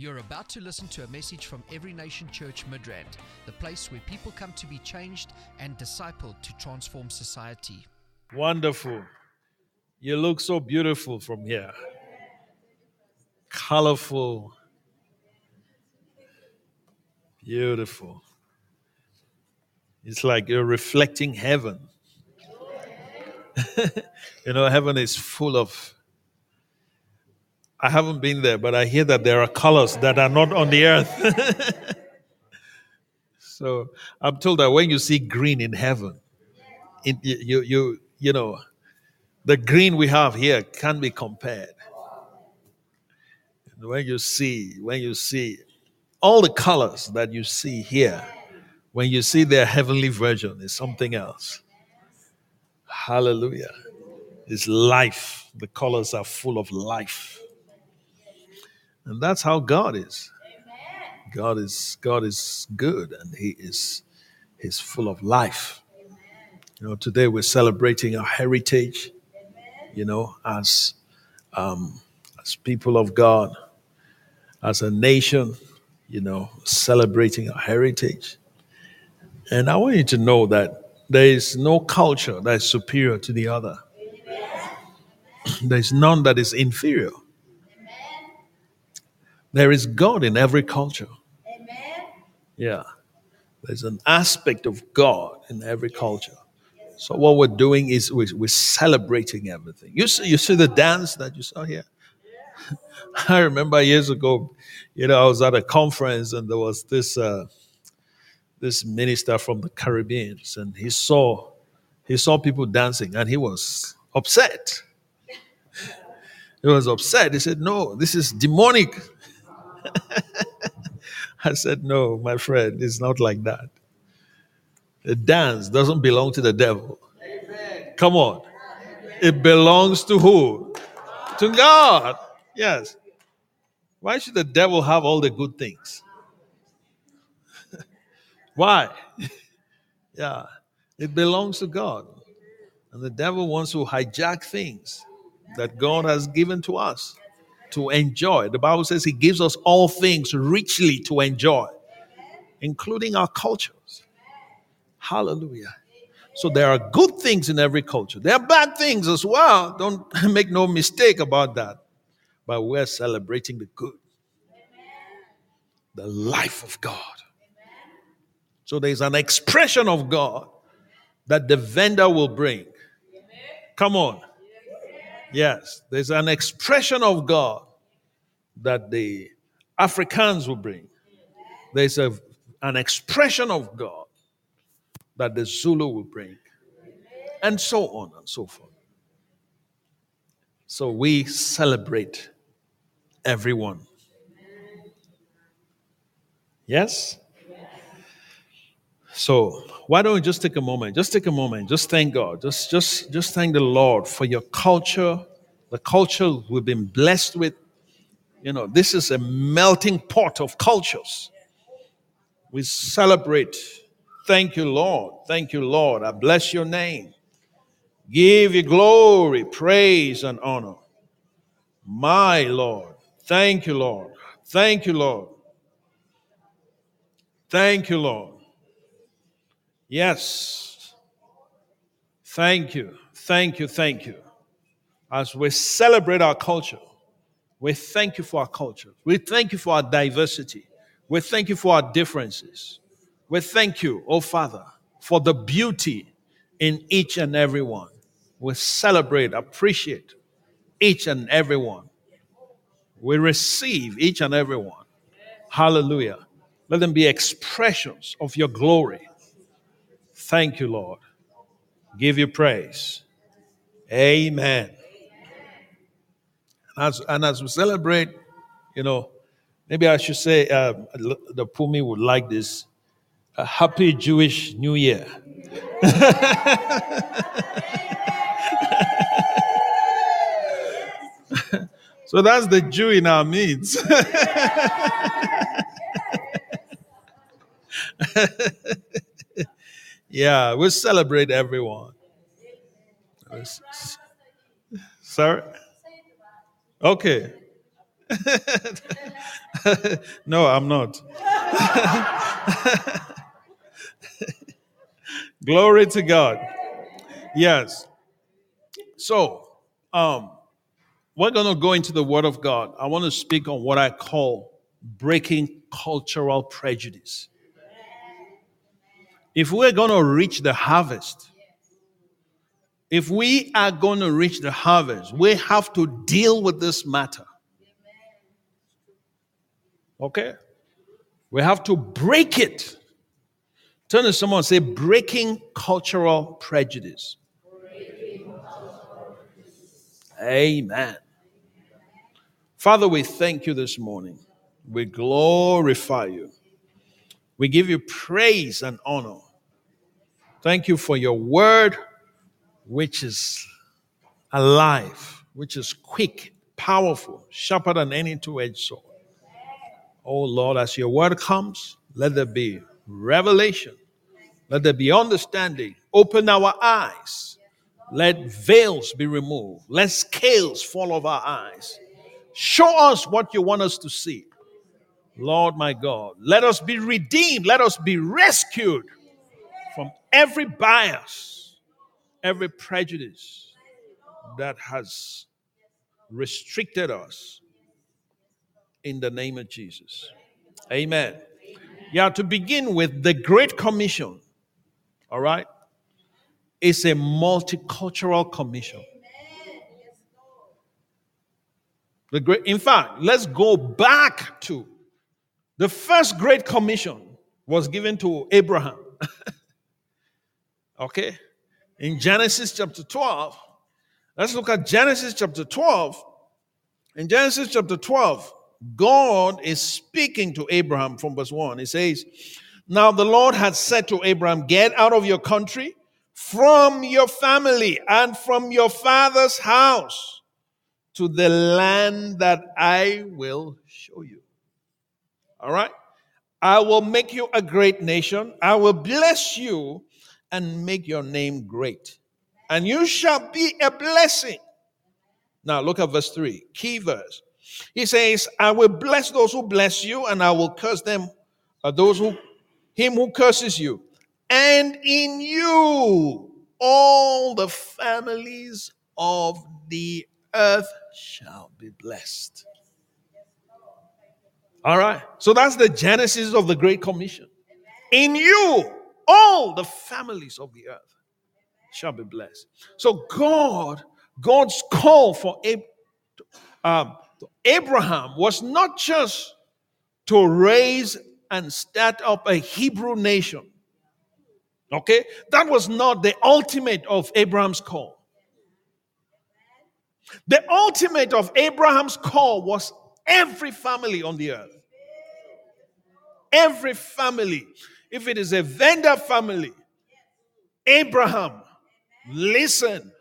You're about to listen to a message from Every Nation Church Midrand, the place where people come to be changed and discipled to transform society. Wonderful. You look so beautiful from here. Colorful. Beautiful. It's like you're reflecting heaven. you know, heaven is full of. I haven't been there, but I hear that there are colors that are not on the earth. so I'm told that when you see green in heaven, it, you, you, you know, the green we have here can't be compared. And when you see, when you see all the colors that you see here, when you see their heavenly version, is something else. Hallelujah. It's life. The colors are full of life. And that's how God is. God is God is good and He is He's full of life. You know, today we're celebrating our heritage, you know, as um, as people of God, as a nation, you know, celebrating our heritage. And I want you to know that there is no culture that is superior to the other. There's none that is inferior. There is God in every culture. Amen. Yeah. There's an aspect of God in every culture. So what we're doing is we're, we're celebrating everything. You see, you see the dance that you saw here? I remember years ago, you know, I was at a conference and there was this uh, this minister from the Caribbean, and he saw he saw people dancing, and he was upset. He was upset. He said, "No, this is demonic." I said, "No, my friend, it's not like that. The dance doesn't belong to the devil. Come on, it belongs to who? To God. Yes. Why should the devil have all the good things?" Why? yeah, it belongs to God. And the devil wants to hijack things that God has given to us to enjoy. The Bible says he gives us all things richly to enjoy, including our cultures. Hallelujah. So there are good things in every culture. There are bad things as well. Don't make no mistake about that. But we're celebrating the good, the life of God. So there's an expression of God that the Venda will bring. Come on. Yes, there's an expression of God that the Africans will bring. There's a, an expression of God that the Zulu will bring. And so on and so forth. So we celebrate everyone. Yes? So why don't we just take a moment? Just take a moment. Just thank God. Just just just thank the Lord for your culture, the culture we've been blessed with. You know, this is a melting pot of cultures. We celebrate. Thank you, Lord. Thank you, Lord. I bless your name. Give you glory, praise, and honor. My Lord. Thank you, Lord. Thank you, Lord. Thank you, Lord. Yes. Thank you. Thank you. Thank you. As we celebrate our culture, we thank you for our culture. We thank you for our diversity. We thank you for our differences. We thank you, oh Father, for the beauty in each and every one. We celebrate, appreciate each and every one. We receive each and every one. Hallelujah. Let them be expressions of your glory Thank you, Lord. Give you praise. Amen. As, and as we celebrate, you know, maybe I should say uh, the Pumi would like this. A happy Jewish New Year. so that's the Jew in our midst. Yeah, we'll celebrate everyone. Sorry? Okay. no, I'm not. Glory to God. Yes. So, um, we're going to go into the Word of God. I want to speak on what I call breaking cultural prejudice. If we're going to reach the harvest, if we are going to reach the harvest, we have to deal with this matter. Okay? We have to break it. Turn to someone and say, breaking cultural prejudice. Amen. Father, we thank you this morning. We glorify you. We give you praise and honor. Thank you for your word, which is alive, which is quick, powerful, sharper than any two edged sword. Oh Lord, as your word comes, let there be revelation, let there be understanding. Open our eyes. Let veils be removed. Let scales fall off our eyes. Show us what you want us to see. Lord my God, let us be redeemed. Let us be rescued from every bias, every prejudice that has restricted us in the name of Jesus. Amen. Yeah, to begin with, the Great Commission, all right, is a multicultural commission. The great, in fact, let's go back to the first Great Commission was given to Abraham. okay? In Genesis chapter 12, let's look at Genesis chapter 12. In Genesis chapter 12, God is speaking to Abraham from verse 1. He says, Now the Lord had said to Abraham, Get out of your country, from your family, and from your father's house to the land that I will show you. All right? I will make you a great nation. I will bless you and make your name great. And you shall be a blessing. Now look at verse 3, key verse. He says, I will bless those who bless you, and I will curse them, uh, those who, him who curses you. And in you, all the families of the earth shall be blessed. All right. So that's the genesis of the Great Commission. In you, all the families of the earth shall be blessed. So God, God's call for um, Abraham was not just to raise and start up a Hebrew nation. Okay? That was not the ultimate of Abraham's call. The ultimate of Abraham's call was every family on the earth. Every family. If it is a Venda family, Abraham, listen,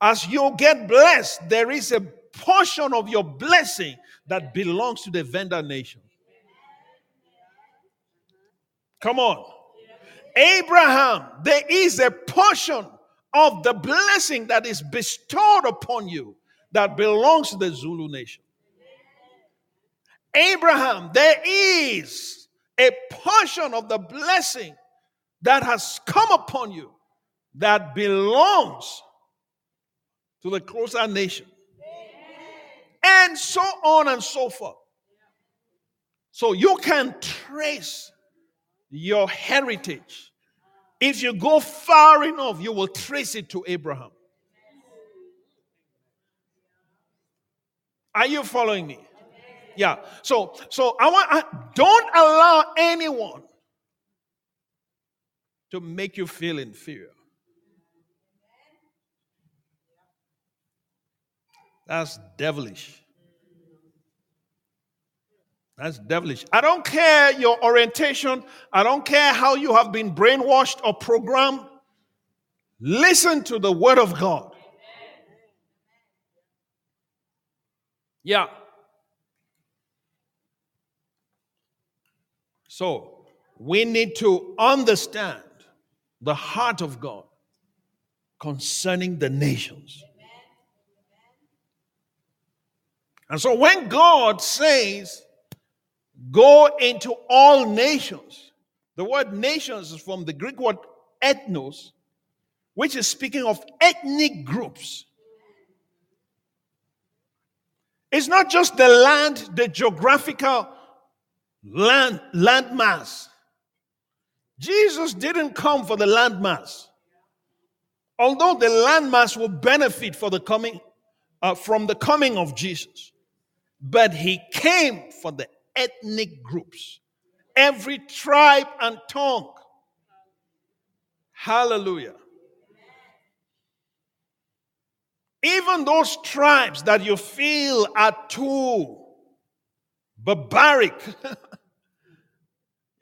as you get blessed, there is a portion of your blessing that belongs to the Venda nation. Come on. Abraham, there is a portion of the blessing that is bestowed upon you that belongs to the Zulu nation. Abraham, there is a portion of the blessing that has come upon you that belongs to the Xhosa nation. And so on and so forth. So you can trace your heritage. If you go far enough, you will trace it to Abraham. Are you following me? Yeah. So so I want I, don't allow anyone to make you feel inferior. That's devilish. That's devilish. I don't care your orientation. I don't care how you have been brainwashed or programmed. Listen to the word of God. Yeah. So, we need to understand the heart of God concerning the nations. And so, when God says, Go into all nations. The word nations is from the Greek word ethnos, which is speaking of ethnic groups. It's not just the land, the geographical land landmass. Jesus didn't come for the landmass. Although the landmass will benefit for the coming uh, from the coming of Jesus, but he came for the ethnic groups, every tribe and tongue. Hallelujah. Even those tribes that you feel are too barbaric.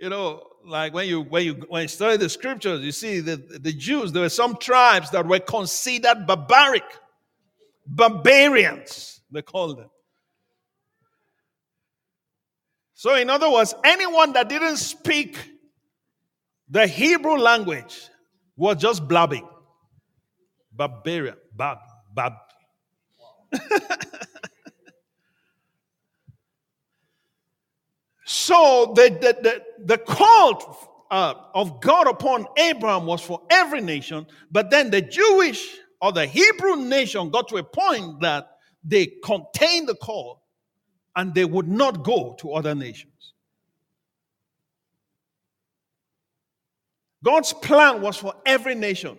you know, like when you when you when you study the scriptures, you see that the Jews, there were some tribes that were considered barbaric, barbarians, they called them. So, in other words, anyone that didn't speak the Hebrew language was just blabbing. Barbarian. Bab. Bab. so, the, the, the, the call uh, of God upon Abraham was for every nation, but then the Jewish or the Hebrew nation got to a point that they contained the call and they would not go to other nations. God's plan was for every nation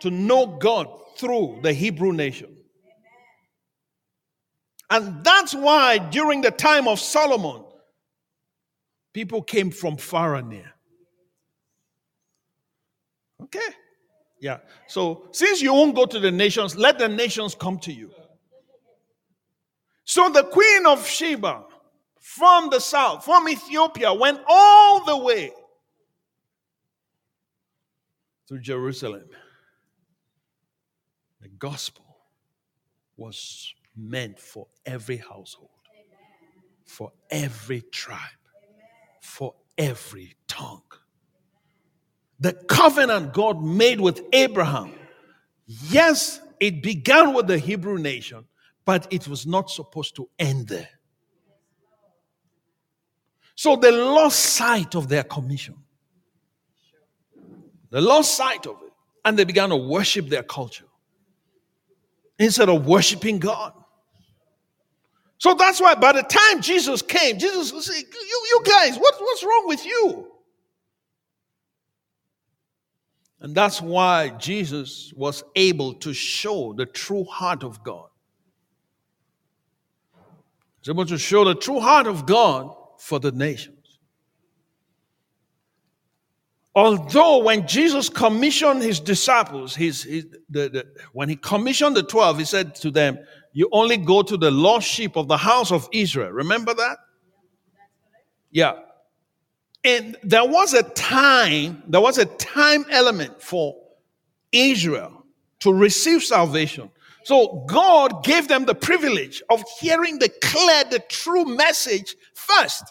to know God through the Hebrew nation. And that's why during the time of Solomon, people came from far and near. Okay? Yeah. So since you won't go to the nations, let the nations come to you. So the queen of Sheba from the south, from Ethiopia, went all the way to Jerusalem. The gospel was meant for every household, for every tribe, for every tongue. The covenant God made with Abraham, yes, it began with the Hebrew nation, but it was not supposed to end there. So they lost sight of their commission. They lost sight of it. And they began to worship their culture instead of worshiping God. So that's why by the time Jesus came, Jesus was saying, You, you guys, what, what's wrong with you? And that's why Jesus was able to show the true heart of God. He's able to show the true heart of God for the nations. Although when Jesus commissioned his disciples, his, his the, the, when he commissioned the 12, he said to them, You only go to the lost sheep of the house of Israel. Remember that? Yeah. And there was a time, there was a time element for Israel to receive salvation. So God gave them the privilege of hearing the clear, the true message first.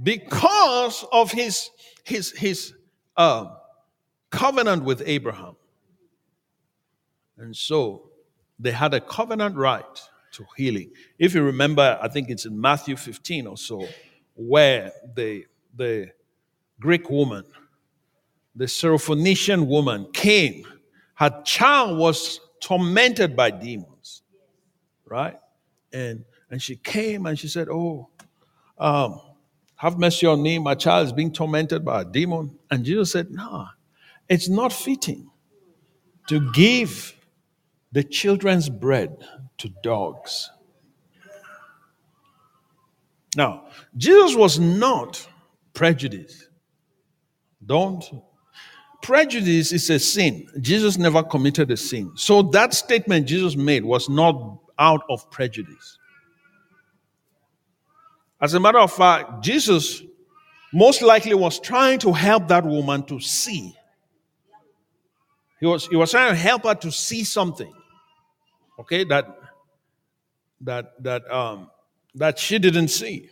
Because of his, his, his uh, covenant with Abraham. And so they had a covenant right to healing. If you remember, I think it's in Matthew 15 or so, where the, the Greek woman, the Syrophoenician woman, came her child was tormented by demons, right? And and she came and she said, "Oh, um, have mercy on me. My child is being tormented by a demon." And Jesus said, "No, it's not fitting to give the children's bread to dogs." Now, Jesus was not prejudiced. Don't Prejudice is a sin. Jesus never committed a sin. So that statement Jesus made was not out of prejudice. As a matter of fact, Jesus most likely was trying to help that woman to see. He was, he was trying to help her to see something. Okay, that that that um that she didn't see.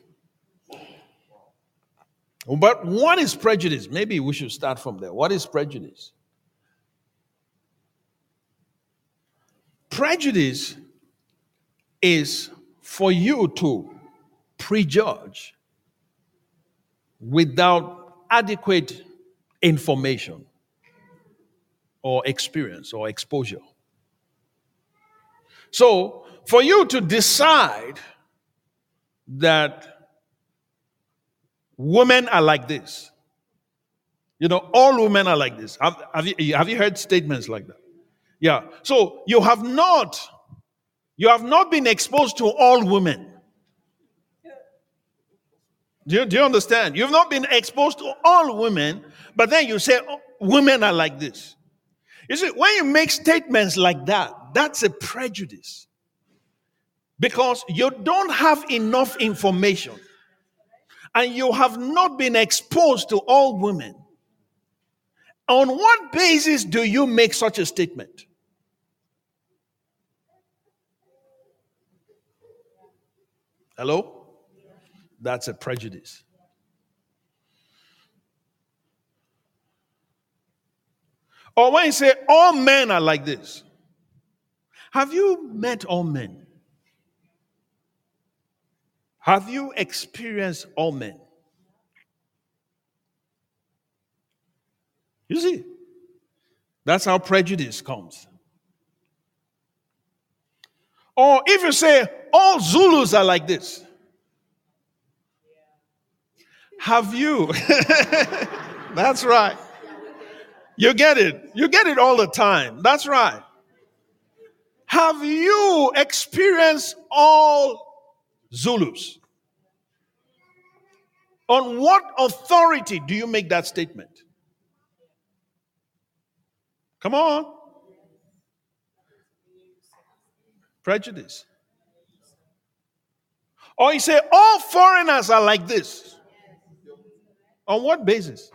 But what is prejudice? Maybe we should start from there. What is prejudice? Prejudice is for you to prejudge without adequate information or experience or exposure. So, for you to decide that women are like this, you know, all women are like this. Have, have, you, have you heard statements like that? Yeah. So you have not, you have not been exposed to all women. Do you, do you understand? You've not been exposed to all women, but then you say oh, women are like this. You see, when you make statements like that, that's a prejudice. Because you don't have enough information and you have not been exposed to all women. On what basis do you make such a statement? Hello? That's a prejudice. Or when you say all men are like this, have you met all men? Have you experienced all men? You see, that's how prejudice comes. Or if you say all Zulus are like this, have you? that's right. You get it. You get it all the time. That's right. Have you experienced all Zulus? On what authority do you make that statement? Come on. Prejudice. Or you say all foreigners are like this. On what basis?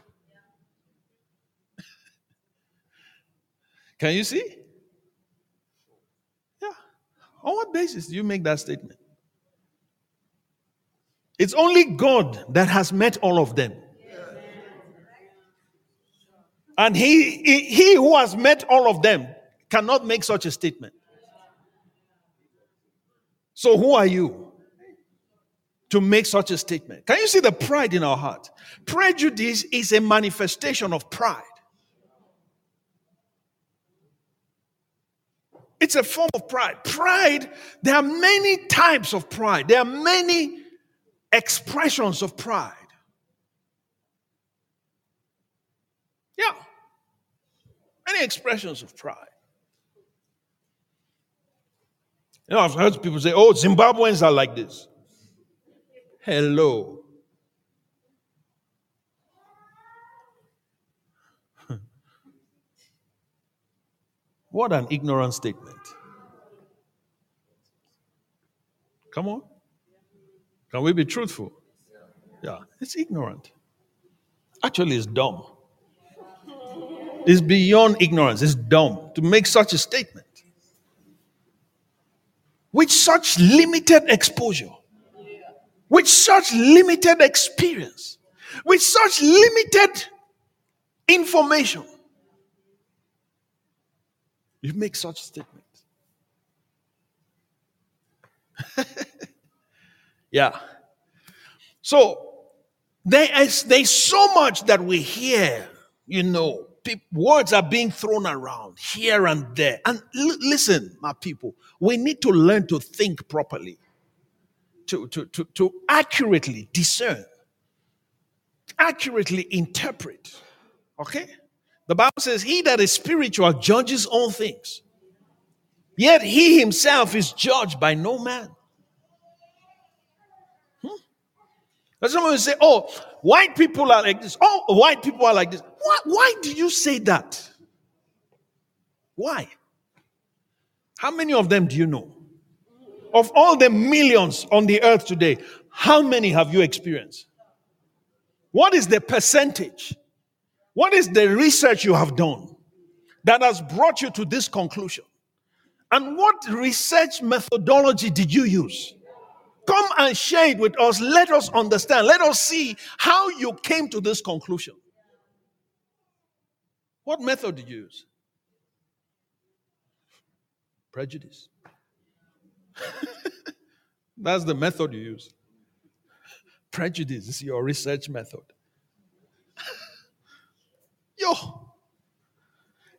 Can you see? Yeah. On what basis do you make that statement? It's only God that has met all of them. And he, he, who has met all of them cannot make such a statement. So, who are you to make such a statement? Can you see the pride in our heart? Prejudice is a manifestation of pride. It's a form of pride. Pride, there are many types of pride, there are many expressions of pride. Yeah. Many expressions of pride. You know, I've heard people say, oh, Zimbabweans are like this. Hello. What an ignorant statement. Come on. Can we be truthful? Yeah, it's ignorant. Actually, it's dumb. It's beyond ignorance. It's dumb to make such a statement. With such limited exposure, with such limited experience, with such limited information, you make such statements. yeah. So there is there's so much that we hear, you know, words are being thrown around here and there. And l- listen, my people, we need to learn to think properly, to, to, to, to accurately discern, accurately interpret. Okay? The Bible says, He that is spiritual judges all things, yet he himself is judged by no man. Hmm? Someone will say, Oh, white people are like this. Oh, white people are like this. Why, why do you say that? Why? How many of them do you know? Of all the millions on the earth today, how many have you experienced? What is the percentage? What is the research you have done that has brought you to this conclusion? And what research methodology did you use? Come and share it with us. Let us understand. Let us see how you came to this conclusion. What method did you use? Prejudice. That's the method you use. Prejudice is your research method. Yo,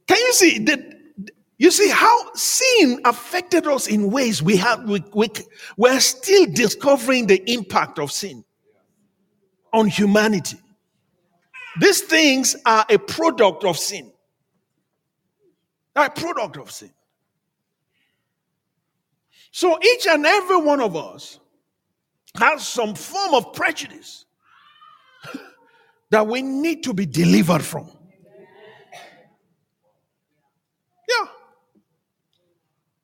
can you see that? You see how sin affected us in ways we have. We, we, we're still discovering the impact of sin on humanity. These things are a product of sin. They're a product of sin. So each and every one of us has some form of prejudice that we need to be delivered from. Yeah.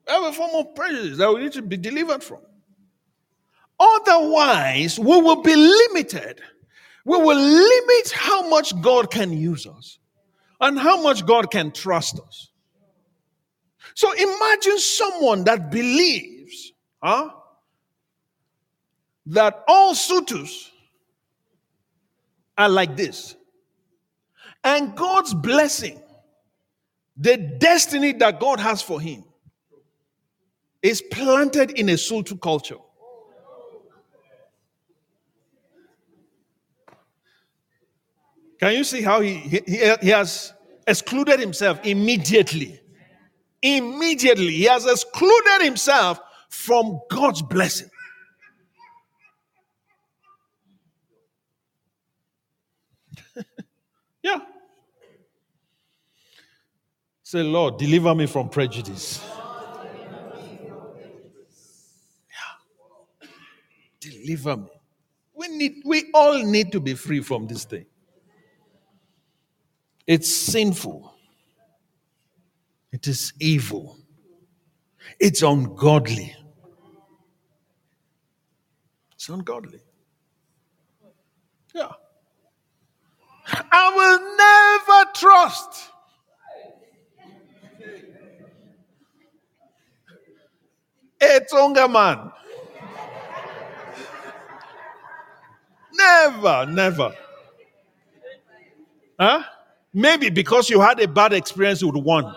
A form of prejudice that we need to be delivered from. Otherwise, we will be limited. We will limit how much God can use us and how much God can trust us. So imagine someone that believes huh, that all Sothos are like this. And God's blessing, the destiny that God has for him, is planted in a Sotho culture. Can you see how he, he, he has excluded himself immediately? Immediately, he has excluded himself from God's blessing. yeah. Say, Lord, deliver me from prejudice. Deliver me. We need we all need to be free from this thing. It's sinful. It is evil. It's ungodly. It's ungodly. Yeah. I will never trust. A Tonga man. Never, never. Huh? Maybe because you had a bad experience with one.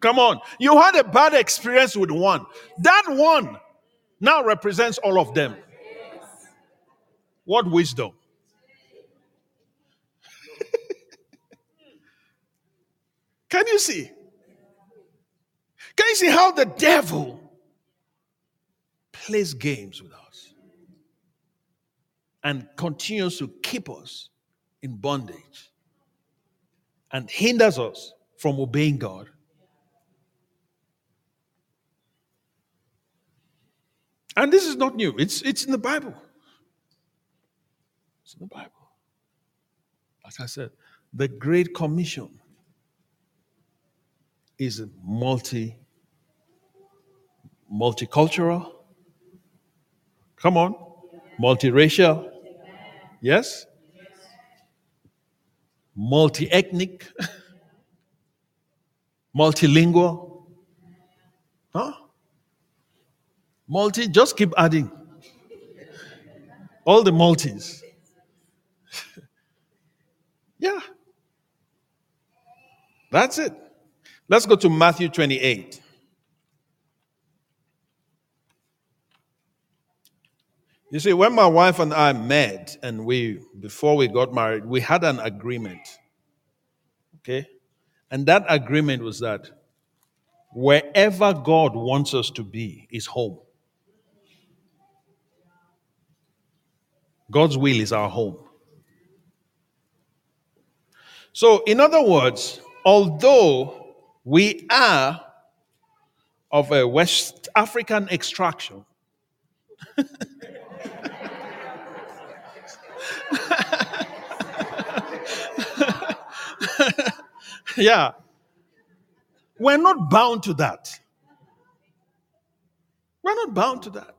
Come on. You had a bad experience with one. That one now represents all of them. What wisdom. Can you see? Can you see how the devil plays games with us and continues to keep us in bondage and hinders us from obeying God? And this is not new, it's, it's in the Bible. It's in the Bible. Like I said, the Great Commission is multi multicultural. Come on. Multiracial. Yes? Multi ethnic. Multilingual. Huh? Multi, just keep adding. All the multis. yeah. That's it. Let's go to Matthew 28. You see, when my wife and I met, and we, before we got married, we had an agreement. Okay? And that agreement was that wherever God wants us to be is home. God's will is our home. So, in other words, although we are of a West African extraction, yeah, we're not bound to that. We're not bound to that.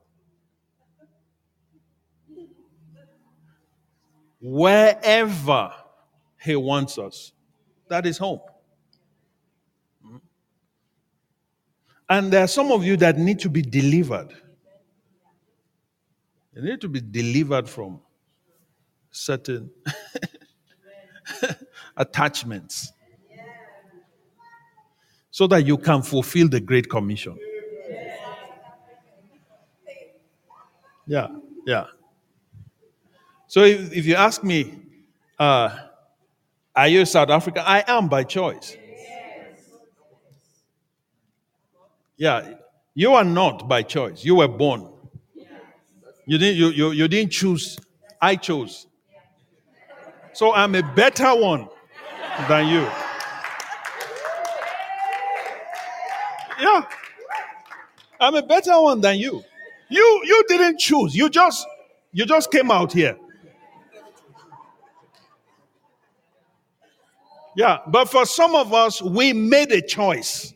wherever He wants us. That is home. And there are some of you that need to be delivered. You need to be delivered from certain attachments so that you can fulfill the Great Commission. Yeah, yeah. So if, if you ask me, uh, are you South Africa? I am by choice. Yeah, you are not by choice. You were born. You didn't, you, you, you didn't choose. I chose. So I'm a better one than you. Yeah. I'm a better one than you. You you didn't choose. You just you just came out here. Yeah, but for some of us, we made a choice.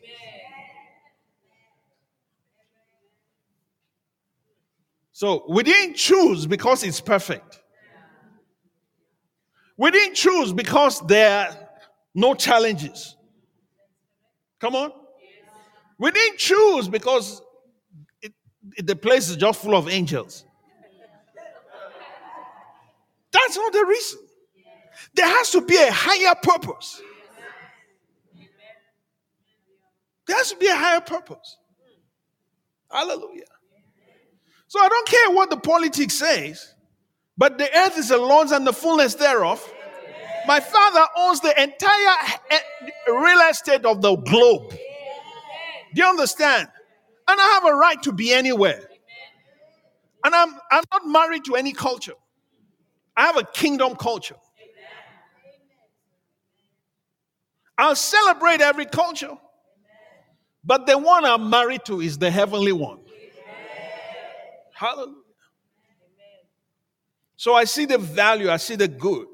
So we didn't choose because it's perfect. We didn't choose because there are no challenges. Come on. We didn't choose because it, it, the place is just full of angels. That's not the reason. There has to be a higher purpose. There has to be a higher purpose. Hallelujah. So I don't care what the politics says, but the earth is the Lord's and the fullness thereof. My father owns the entire eh, real estate of the globe. Do you understand? And I have a right to be anywhere. And I'm, I'm not married to any culture. I have a kingdom culture. I'll celebrate every culture. But the one I'm married to is the heavenly one. Hallelujah. So I see the value, I see the good.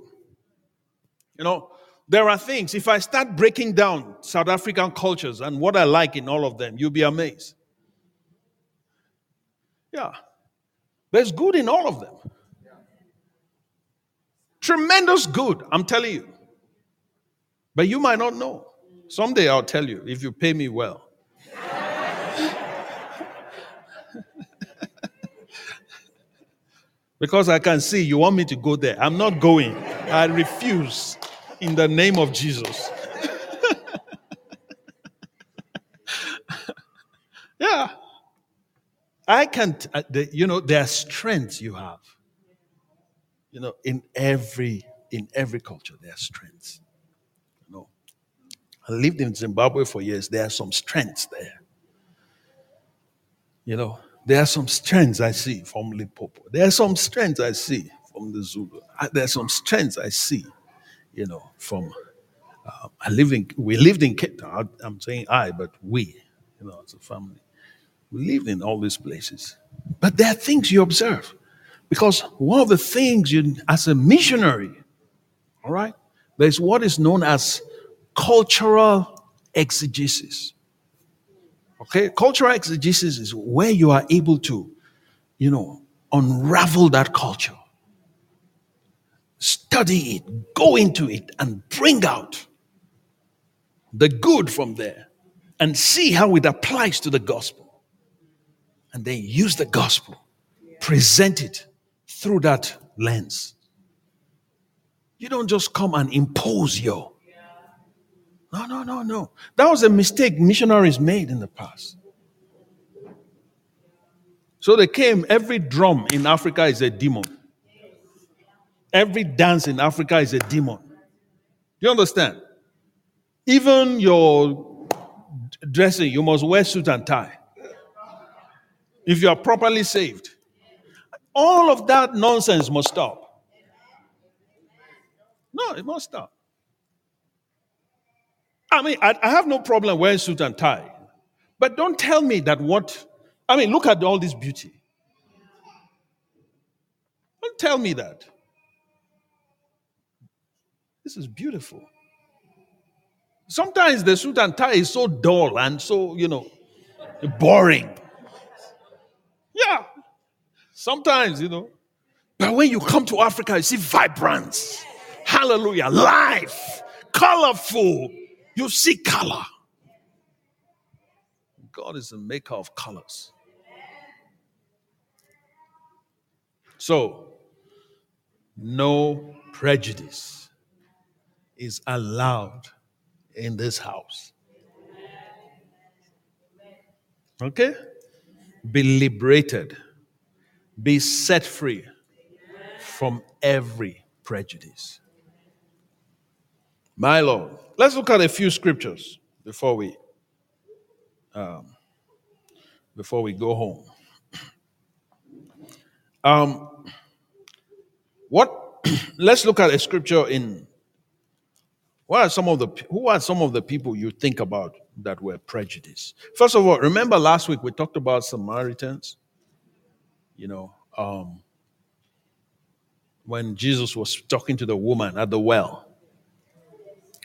You know, there are things, if I start breaking down South African cultures and what I like in all of them, you'll be amazed. Yeah. There's good in all of them. Tremendous good, I'm telling you. But you might not know. Someday I'll tell you if you pay me well. Because I can see you want me to go there. I'm not going. I refuse in the name of Jesus. yeah. I can't, uh, you know, there are strengths you have. You know, in every in every culture, there are strengths. You know, I lived in Zimbabwe for years. There are some strengths there. You know, there are some strengths I see from Limpopo. There are some strengths I see from the Zulu. There are some strengths I see, you know, from. Uh, I live in. We lived in Cape Town. I'm saying I, but we, you know, as a family, we lived in all these places. But there are things you observe, because one of the things you, as a missionary, all right, there's what is known as cultural exegesis. Okay, cultural exegesis is where you are able to, you know, unravel that culture, study it, go into it, and bring out the good from there and see how it applies to the gospel. And then use the gospel, present it through that lens. You don't just come and impose your no, no, no, no. That was a mistake missionaries made in the past. So they came, every drum in Africa is a demon. Every dance in Africa is a demon. Do you understand? Even your dressing, you must wear suit and tie. If you are properly saved. All of that nonsense must stop. No, it must stop. I mean, I, I have no problem wearing suit and tie. But don't tell me that what, I mean, look at all this beauty. Don't tell me that. This is beautiful. Sometimes the suit and tie is so dull and so, you know, boring. Yeah. Sometimes, you know. But when you come to Africa, you see vibrance. Hallelujah. Life. Colorful. You see color. God is the maker of colors. So, no prejudice is allowed in this house. Okay? Be liberated be set free from every prejudice. My Lord. Let's look at a few scriptures before we um, before we go home. Um, what? let's look at a scripture in. What are some of the who are some of the people you think about that were prejudiced? First of all, remember last week we talked about Samaritans. You know, um, when Jesus was talking to the woman at the well.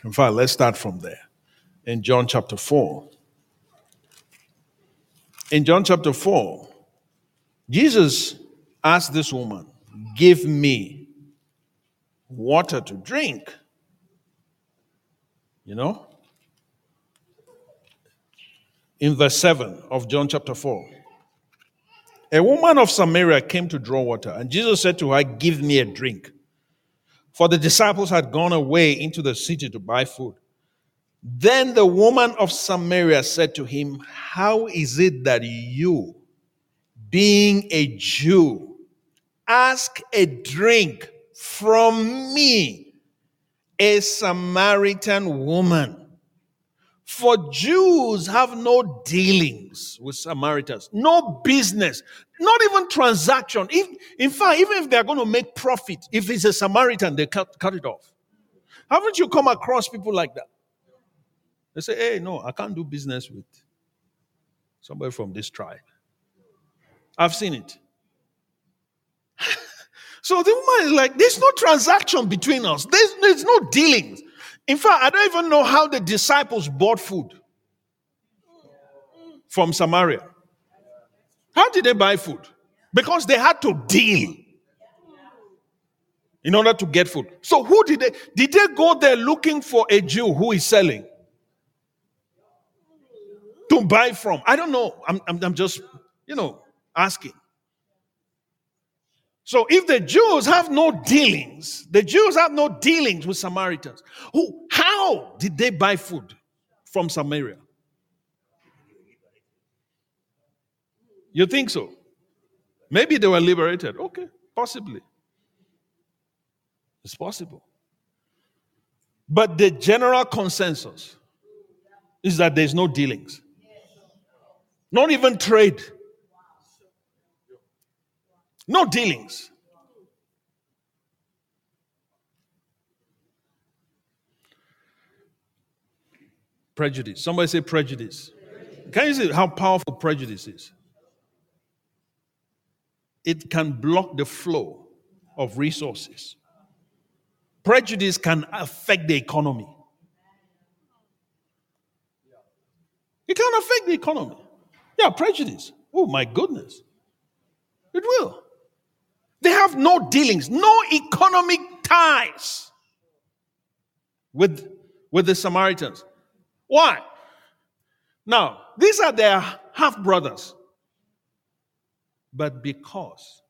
In fact, let's start from there. In John chapter 4. In John chapter 4, Jesus asked this woman, Give me water to drink. You know? In verse 7 of John chapter 4. A woman of Samaria came to draw water, and Jesus said to her, Give me a drink. For the disciples had gone away into the city to buy food. Then the woman of Samaria said to him, How is it that you, being a Jew, ask a drink from me, a Samaritan woman? For Jews have no dealings with Samaritans, no business, not even transaction. If, in fact, even if they're going to make profit, if it's a Samaritan, they cut, cut it off. Haven't you come across people like that? They say, hey, no, I can't do business with somebody from this tribe. I've seen it. so the woman is like, there's no transaction between us, there's, there's no dealings. In fact, I don't even know how the disciples bought food from Samaria. How did they buy food? Because they had to deal in order to get food. So who did they did they go there looking for a Jew who is selling to buy from? I don't know. I'm, I'm, I'm just, you know, asking. So if the Jews have no dealings, the Jews have no dealings with Samaritans. Who, how did they buy food from Samaria? You think so? Maybe they were liberated. Okay, possibly. It's possible. But the general consensus is that there's no dealings, not even trade. No dealings. Prejudice. Somebody say prejudice. Can you see how powerful prejudice is? It can block the flow of resources. Prejudice can affect the economy. It can affect the economy. Yeah, prejudice. Oh my goodness. It will. They have no dealings, no economic ties with, with the Samaritans. Why? Now, these are their half brothers. But because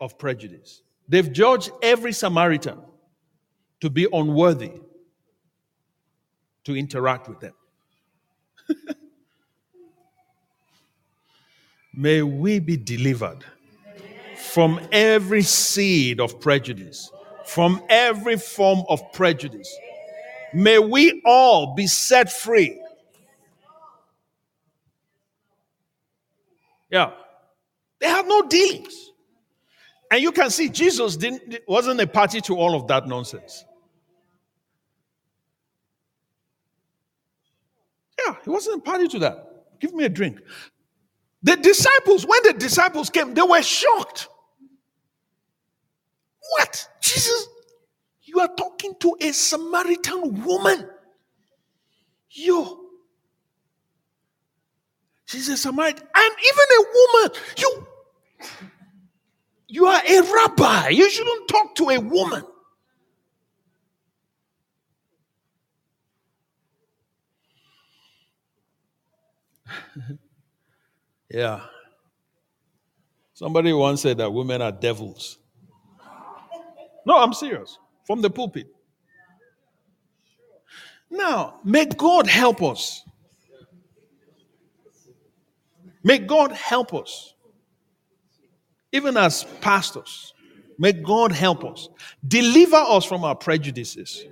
of prejudice, they've judged every Samaritan to be unworthy to interact with them. May we be delivered from every seed of prejudice, from every form of prejudice. May we all be set free. Yeah. They had no dealings. And you can see Jesus didn't wasn't a party to all of that nonsense. Yeah, he wasn't a party to that. Give me a drink. The disciples, when the disciples came, they were shocked. What? Jesus, you are talking to a Samaritan woman. You. She's a Samaritan. And even a woman. You. You are a rabbi. You shouldn't talk to a woman. yeah. Somebody once said that women are devils. No, I'm serious. From the pulpit. Now, may God help us. May God help us even as pastors, may God help us. Deliver us from our prejudices.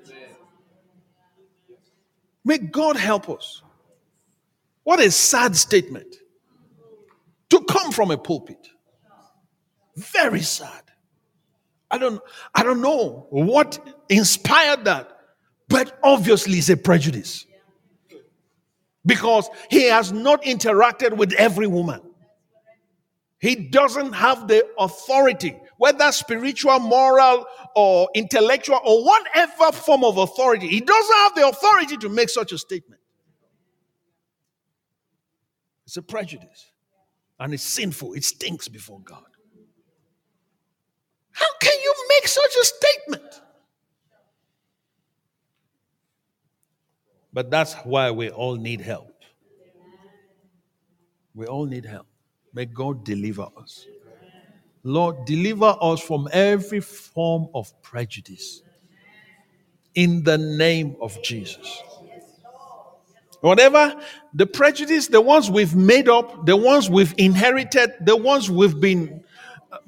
May God help us. What a sad statement to come from a pulpit. Very sad. I don't, I don't know what inspired that, but obviously it's a prejudice. Because he has not interacted with every woman. He doesn't have the authority, whether spiritual, moral, or intellectual, or whatever form of authority. He doesn't have the authority to make such a statement. It's a prejudice. And it's sinful. It stinks before God. How can make such a statement? But that's why we all need help. We all need help. May God deliver us. Lord, deliver us from every form of prejudice. In the name of Jesus. Whatever the prejudice, the ones we've made up, the ones we've inherited, the ones we've been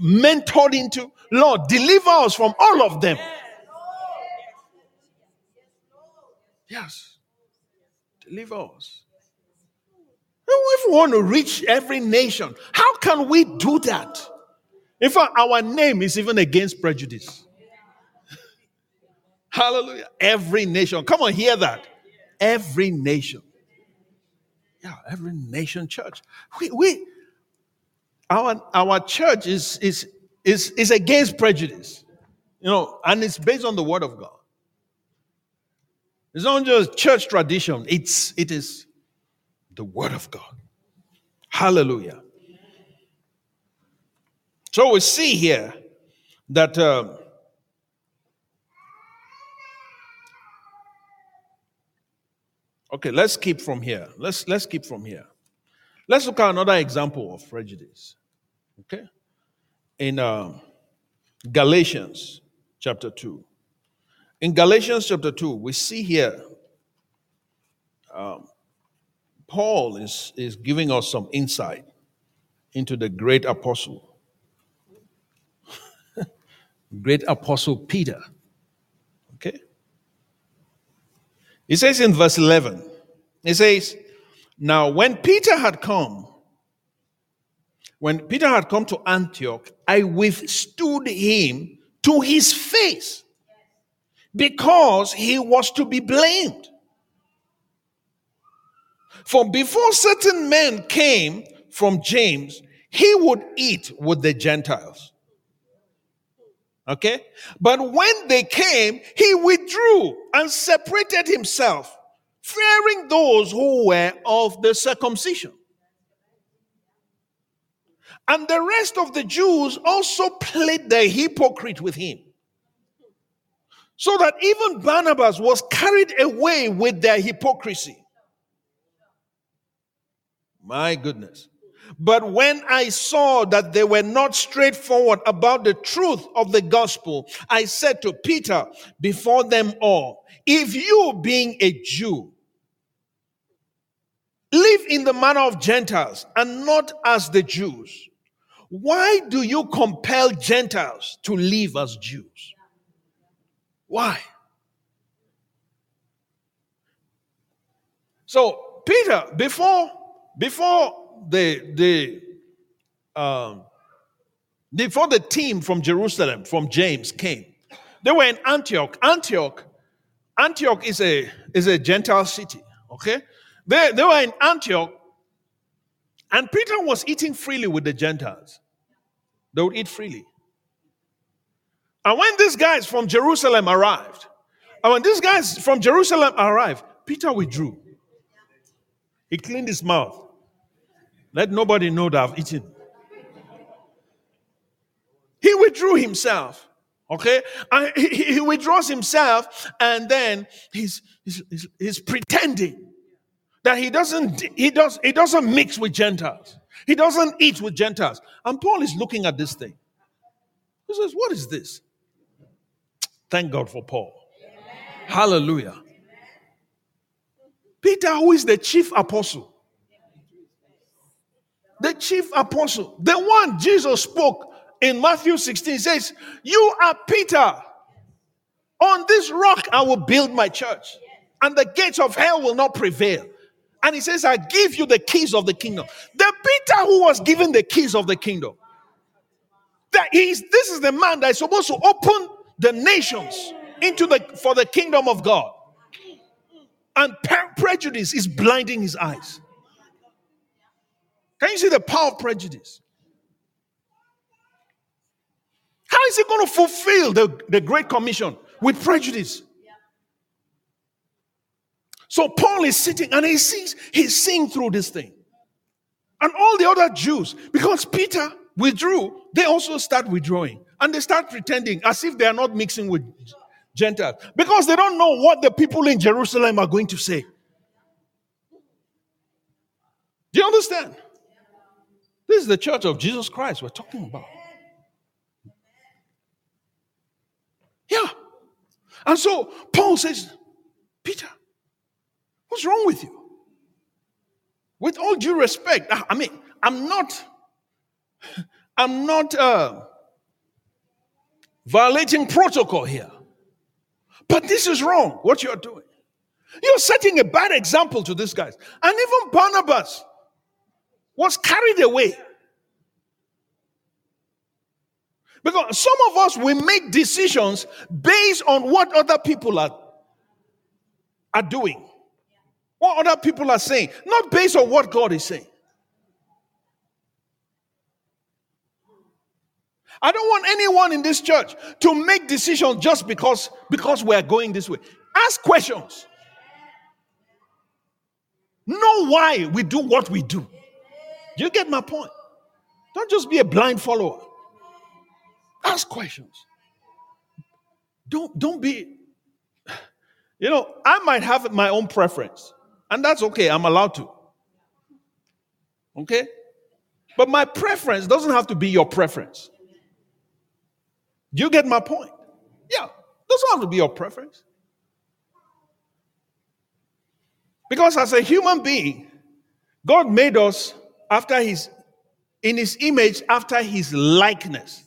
mentored into, Lord, deliver us from all of them. Yes. Deliver us. If we want to reach every nation, how can we do that? In fact, our name is even against prejudice. Hallelujah. Every nation. Come on, hear that. Every nation. Yeah, every nation church. We, we our our church is is is is against prejudice. You know, and it's based on the word of God. It's not just church tradition, it's it is the word of God. Hallelujah. So we see here that um, Okay, let's keep from here. Let's let's keep from here. Let's look at another example of prejudice. Okay, in um, Galatians chapter two. In Galatians chapter two, we see here um, Paul is is giving us some insight into the great apostle, great apostle Peter. Okay, he says in verse 11, he says, Now when Peter had come, when Peter had come to Antioch, I withstood him to his face because he was to be blamed. For before certain men came from James, he would eat with the Gentiles. Okay? But when they came, he withdrew and separated himself, fearing those who were of the circumcision. And the rest of the Jews also played the hypocrite with him. So that even Barnabas was carried away with their hypocrisy. My goodness. But when I saw that they were not straightforward about the truth of the gospel, I said to Peter before them all, if you being a Jew, live in the manner of Gentiles and not as the Jews, why do you compel Gentiles to live as Jews? Why? So Peter, before before the the um, before the team from Jerusalem, from James came, they were in Antioch. Antioch, Antioch is a is a Gentile city. Okay, they they were in Antioch, and Peter was eating freely with the Gentiles. They would eat freely. And when these guys from Jerusalem arrived, and when these guys from Jerusalem arrived, Peter withdrew. He cleaned his mouth. Let nobody know that I've eaten. He withdrew himself. Okay? And he, he withdraws himself and then he's, he's, he's, he's pretending that he doesn't he does he doesn't mix with Gentiles. He doesn't eat with Gentiles. And Paul is looking at this thing. He says, What is this? Thank God for Paul. Amen. Hallelujah. Peter, who is the chief apostle, the chief apostle, the one Jesus spoke in Matthew 16 says, You are Peter. On this rock I will build my church, and the gates of hell will not prevail. And he says, I give you the keys of the kingdom. The Peter who was given the keys of the kingdom. That is, this is the man that is supposed to open the nations into the for the kingdom of God. And prejudice is blinding his eyes. Can you see the power of prejudice? How is he going to fulfill the, the Great Commission with prejudice? So Paul is sitting and he sees, he's seeing through this thing. And all the other Jews, because Peter withdrew, they also start withdrawing. And they start pretending as if they are not mixing with Gentiles. Because they don't know what the people in Jerusalem are going to say. Do you understand? This is the church of Jesus Christ we're talking about. Yeah. And so Paul says, Peter, what's wrong with you? With all due respect, I mean, I'm not, I'm not uh, violating protocol here. But this is wrong, what you're doing. You're setting a bad example to these guys. And even Barnabas was carried away. Because some of us, we make decisions based on what other people are, are doing, what other people are saying, not based on what God is saying. I don't want anyone in this church to make decisions just because because we are going this way. Ask questions. Know why we do what we do. Do you get my point? Don't just be a blind follower. Ask questions. Don't, don't be, you know, I might have my own preference, and that's okay. I'm allowed to. Okay? But my preference doesn't have to be your preference. Do you get my point? Yeah, doesn't have to be your preference. Because as a human being, God made us after his in his image after his likeness.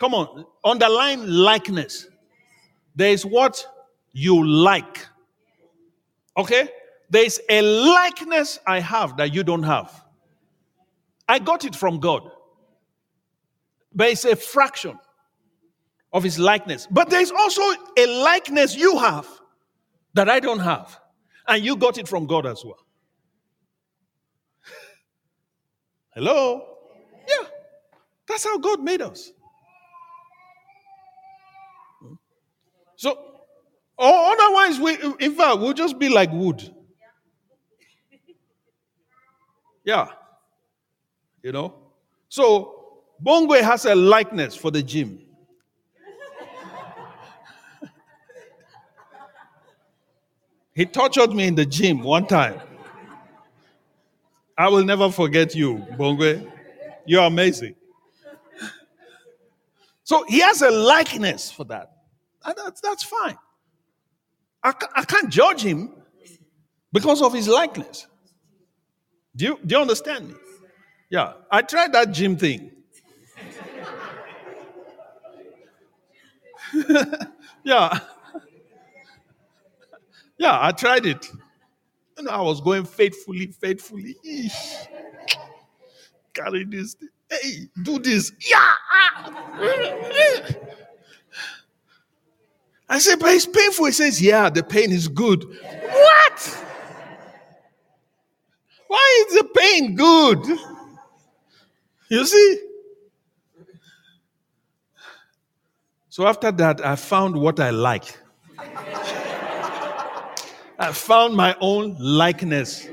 Come on, underline likeness. There is what you like. Okay? There is a likeness I have that you don't have. I got it from God. But it's a fraction of his likeness. But there's also a likeness you have that I don't have. And you got it from God as well. Hello? Yeah. That's how God made us. Hmm? So, or otherwise, we, in fact, we'll just be like wood. Yeah. You know? So, Bongwe has a likeness for the gym. he tortured me in the gym one time. I will never forget you, Bongwe. You're amazing. So he has a likeness for that. That's, that's fine. I, I can't judge him because of his likeness. Do you, do you understand me? Yeah, I tried that gym thing. yeah. Yeah, I tried it. Know, I was going faithfully, faithfully. Eesh. Carry this. Hey, do this. Yeah. I said, but it's painful. He says, yeah, the pain is good. What? Why good? You see? So after that, I found what I like. I found my own likeness.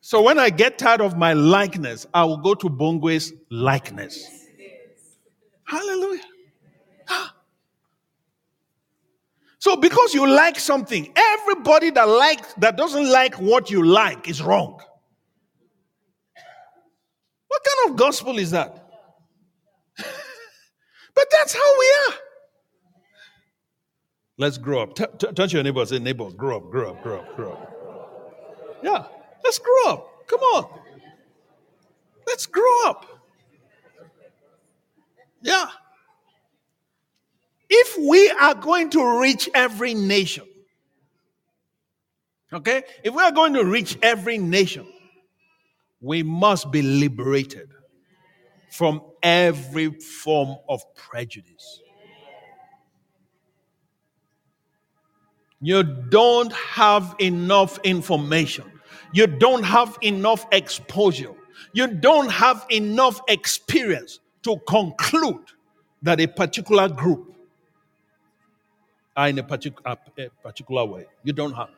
So when I get tired of my likeness, I will go to Bongwe's likeness. Hallelujah. So because you like something, everybody that likes that doesn't like what you like is wrong. What kind of gospel is that? but that's how we are. Let's grow up. T- t- touch your neighbor say, neighbor, grow up, grow up, grow up, grow up. Yeah, let's grow up. Come on. Let's grow up. Yeah. If we are going to reach every nation, okay, if we are going to reach every nation, we must be liberated from every form of prejudice. You don't have enough information. You don't have enough exposure. You don't have enough experience to conclude that a particular group are in a particular, uh, a particular way. You don't have.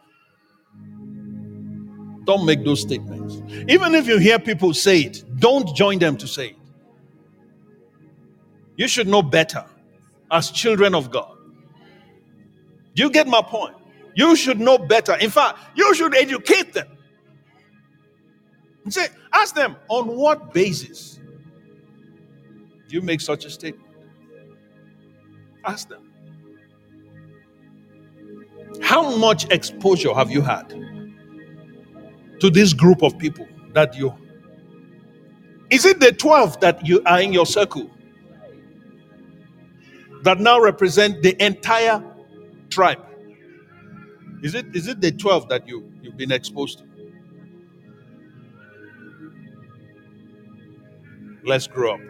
Don't make those statements. Even if you hear people say it, don't join them to say it. You should know better as children of God. Do you get my point? You should know better. In fact, you should educate them. Say, ask them on what basis do you make such a statement? Ask them. How much exposure have you had to this group of people that you is it the 12 that you are in your circle that now represent the entire tribe? Is it is it the 12 that you you've been exposed to? Let's grow up.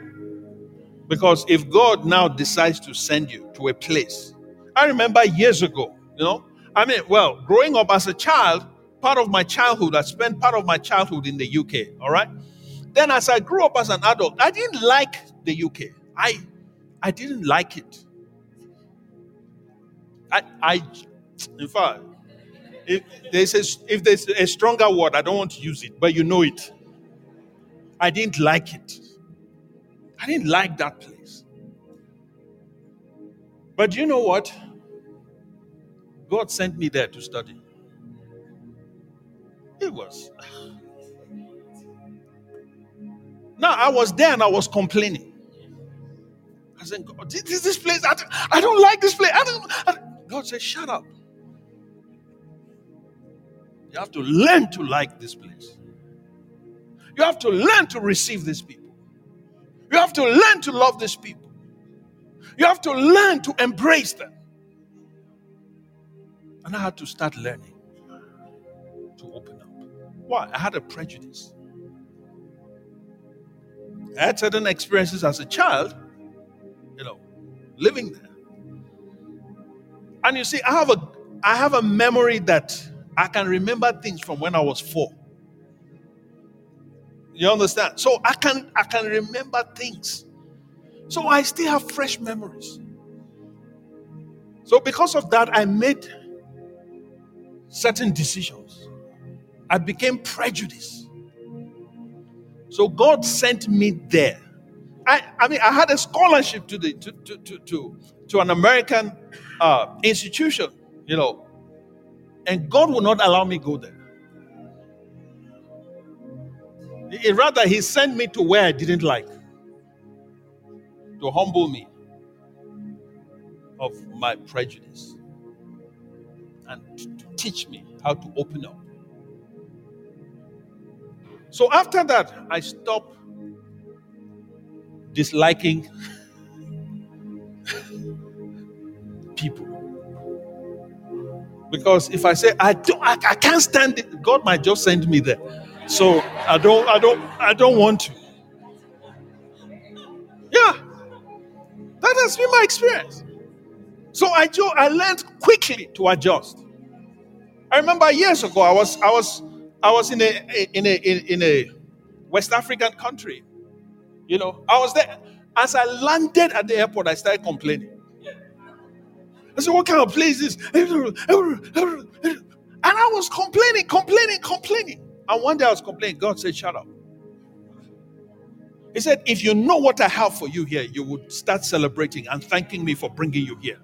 Because if God now decides to send you to a place, I remember years ago, you know, I mean, well, growing up as a child, part of my childhood, I spent part of my childhood in the UK, all right? Then as I grew up as an adult, I didn't like the UK. I I didn't like it. I I in fact, if there's a, if there's a stronger word, I don't want to use it, but you know it. I didn't like it. I didn't like that place. But you know what? God sent me there to study. It was. Now I was there and I was complaining. I said, God, this, this place, I, I don't like this place. I don't, I, God said, shut up. You have to learn to like this place. You have to learn to receive these people. You have to learn to love these people. You have to learn to embrace them. And I had to start learning to open up. Why? I had a prejudice. I had certain experiences as a child, you know, living there. And you see, I have a I have a memory that I can remember things from when I was four. You understand? So I can I can remember things. So I still have fresh memories. So because of that, I made certain decisions. I became prejudiced. So God sent me there. I, I mean, I had a scholarship to the to to to to, to an American uh, institution, you know, and God will not allow me go there. Rather, he sent me to where I didn't like to humble me of my prejudice and to teach me how to open up. So after that, I stopped disliking people. Because if I say I don't I, I can't stand it, God might just send me there. So I don't, I don't, I don't want to. Yeah, that has been my experience. So I, jo- I learned quickly to adjust. I remember years ago, I was, I was, I was in a, in a, in a West African country. You know, I was there. As I landed at the airport, I started complaining. I said, "What kind of place is this?" And I was complaining, complaining, complaining. And one day I was complaining. God said, Shut up. He said, If you know what I have for you here, you would start celebrating and thanking me for bringing you here.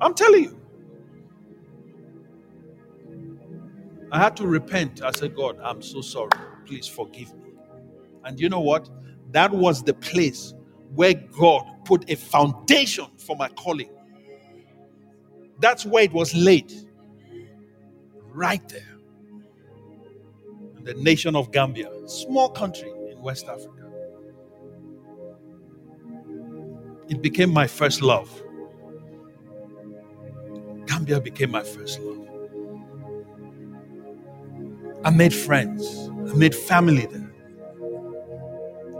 I'm telling you. I had to repent. I said, God, I'm so sorry. Please forgive me. And you know what? That was the place where God put a foundation for my calling. That's where it was laid right there. In the nation of Gambia, small country in West Africa. It became my first love. Gambia became my first love. I made friends, I made family there.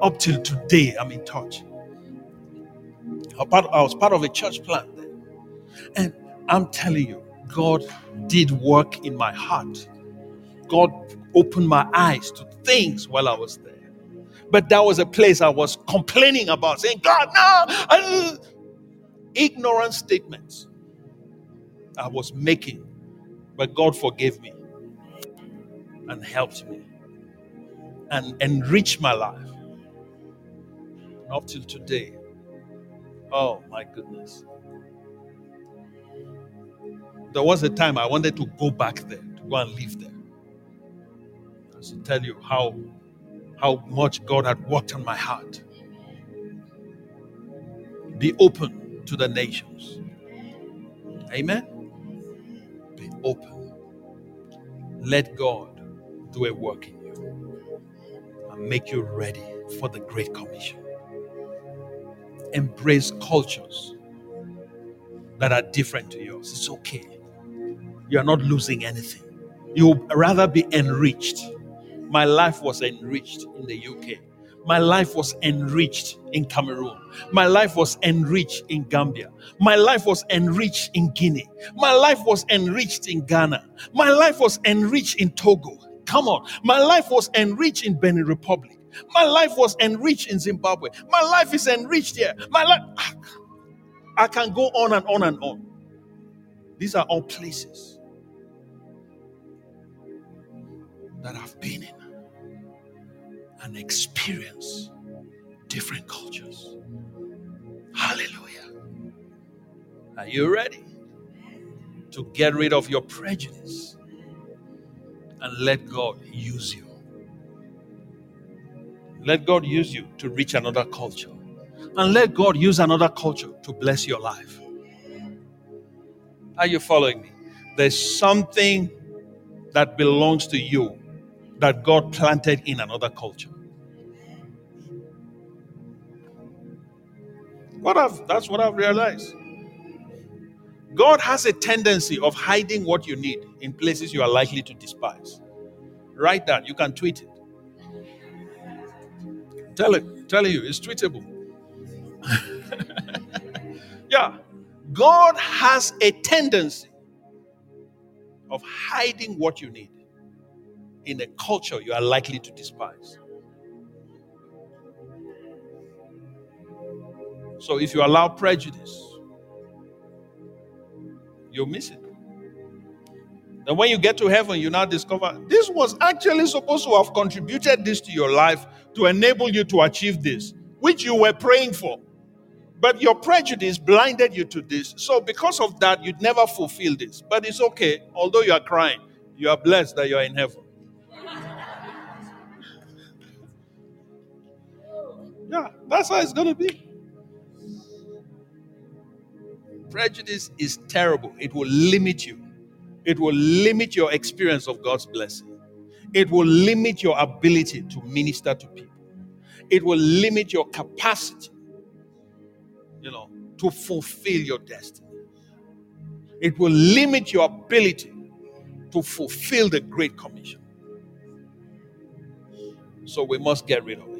Up till today, I'm in touch. I was part of a church plant there. And I'm telling you, God did work in my heart. God opened my eyes to things while I was there. But that was a place I was complaining about, saying, God, no! Ignorant statements I was making. But God forgave me and helped me and enriched my life. Up till today. Oh my goodness. There was a time I wanted to go back there, to go and live there. I should tell you how, how much God had worked on my heart. Be open to the nations. Amen. Open. Let God do a work in you and make you ready for the Great Commission. Embrace cultures that are different to yours. It's okay. You are not losing anything. You'll rather be enriched. My life was enriched in the UK. My life was enriched in Cameroon. My life was enriched in Gambia. My life was enriched in Guinea. My life was enriched in Ghana. My life was enriched in Togo. Come on. My life was enriched in Benin Republic. My life was enriched in Zimbabwe. My life is enriched here. My life. I can go on and on and on. These are all places that I've been in and experience different cultures. Hallelujah. Are you ready to get rid of your prejudice and let God use you? Let God use you to reach another culture. And let God use another culture to bless your life. Are you following me? There's something that belongs to you that God planted in another culture. What I've, that's what I've realized. God has a tendency of hiding what you need in places you are likely to despise. Write that. You can tweet it. Tell it. Tell you, it's tweetable. yeah. God has a tendency of hiding what you need in a culture you are likely to despise. So if you allow prejudice, you'll miss it. And when you get to heaven, you now discover this was actually supposed to have contributed this to your life to enable you to achieve this, which you were praying for. But your prejudice blinded you to this. So, because of that, you'd never fulfill this. But it's okay. Although you are crying, you are blessed that you are in heaven. Yeah, that's how it's going to be. Prejudice is terrible. It will limit you. It will limit your experience of God's blessing. It will limit your ability to minister to people. It will limit your capacity, you know, to fulfill your destiny. It will limit your ability to fulfill the Great Commission. So we must get rid of it.